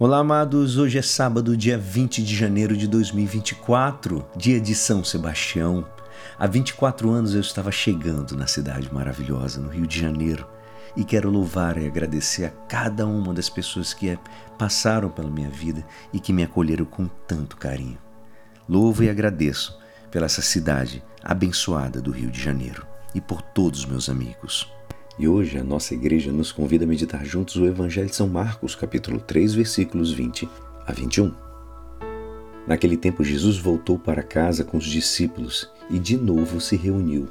Olá, amados. Hoje é sábado, dia 20 de janeiro de 2024, dia de São Sebastião. Há 24 anos eu estava chegando na cidade maravilhosa, no Rio de Janeiro, e quero louvar e agradecer a cada uma das pessoas que passaram pela minha vida e que me acolheram com tanto carinho. Louvo e agradeço pela essa cidade abençoada do Rio de Janeiro e por todos os meus amigos. E hoje a nossa igreja nos convida a meditar juntos o Evangelho de São Marcos, capítulo 3, versículos 20 a 21. Naquele tempo, Jesus voltou para casa com os discípulos e de novo se reuniu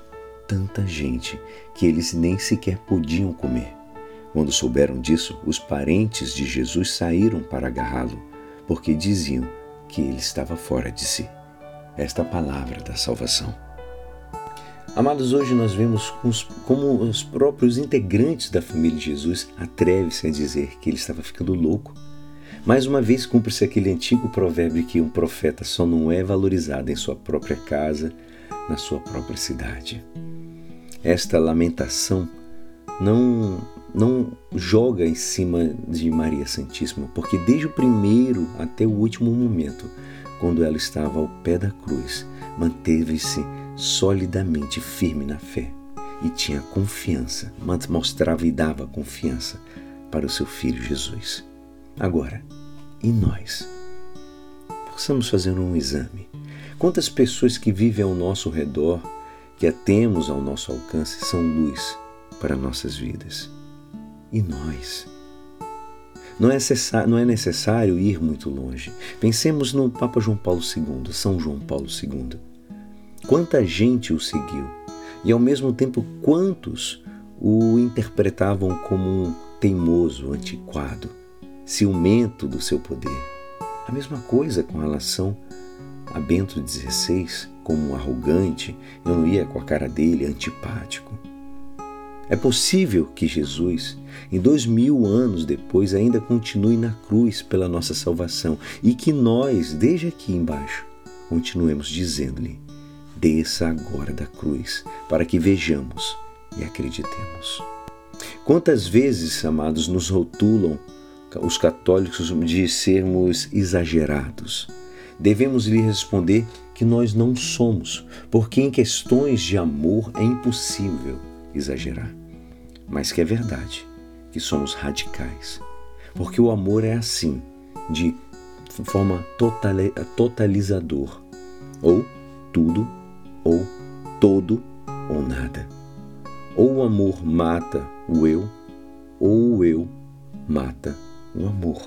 tanta gente que eles nem sequer podiam comer. Quando souberam disso, os parentes de Jesus saíram para agarrá-lo, porque diziam que ele estava fora de si. Esta é palavra da salvação. Amados, hoje nós vemos como os próprios integrantes da família de Jesus atrevem-se a dizer que ele estava ficando louco. Mais uma vez cumpre-se aquele antigo provérbio que um profeta só não é valorizado em sua própria casa, na sua própria cidade. Esta lamentação não não joga em cima de Maria Santíssima, porque desde o primeiro até o último momento, quando ela estava ao pé da cruz, manteve-se solidamente firme na fé e tinha confiança, mostrava e dava confiança para o seu filho Jesus. Agora, e nós? Possamos fazer um exame. Quantas pessoas que vivem ao nosso redor, que a temos ao nosso alcance, são luz para nossas vidas? E nós? Não é, não é necessário ir muito longe. Pensemos no Papa João Paulo II, São João Paulo II quanta gente o seguiu e ao mesmo tempo quantos o interpretavam como um teimoso, antiquado, ciumento do seu poder. A mesma coisa com relação a Bento XVI, como um arrogante, eu não ia com a cara dele antipático. É possível que Jesus, em dois mil anos depois, ainda continue na cruz pela nossa salvação e que nós, desde aqui embaixo, continuemos dizendo-lhe: desça agora da cruz, para que vejamos e acreditemos. Quantas vezes, amados, nos rotulam os católicos de sermos exagerados? Devemos lhe responder que nós não somos, porque em questões de amor é impossível exagerar. Mas que é verdade, que somos radicais, porque o amor é assim, de forma totalizador, ou tudo ou todo ou nada. Ou o amor mata o eu, ou o eu mata o amor.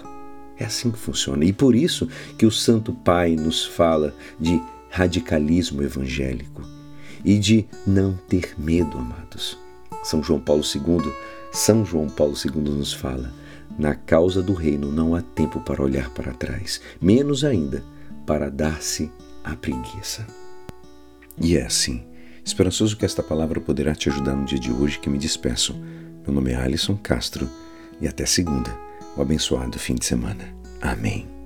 É assim que funciona. E por isso que o Santo Pai nos fala de radicalismo evangélico e de não ter medo, amados. São João Paulo II, São João Paulo II nos fala: na causa do reino não há tempo para olhar para trás, menos ainda para dar-se a preguiça. E é assim, esperançoso que esta palavra poderá te ajudar no dia de hoje que me despeço. Meu nome é Alisson Castro e até segunda, um abençoado fim de semana. Amém.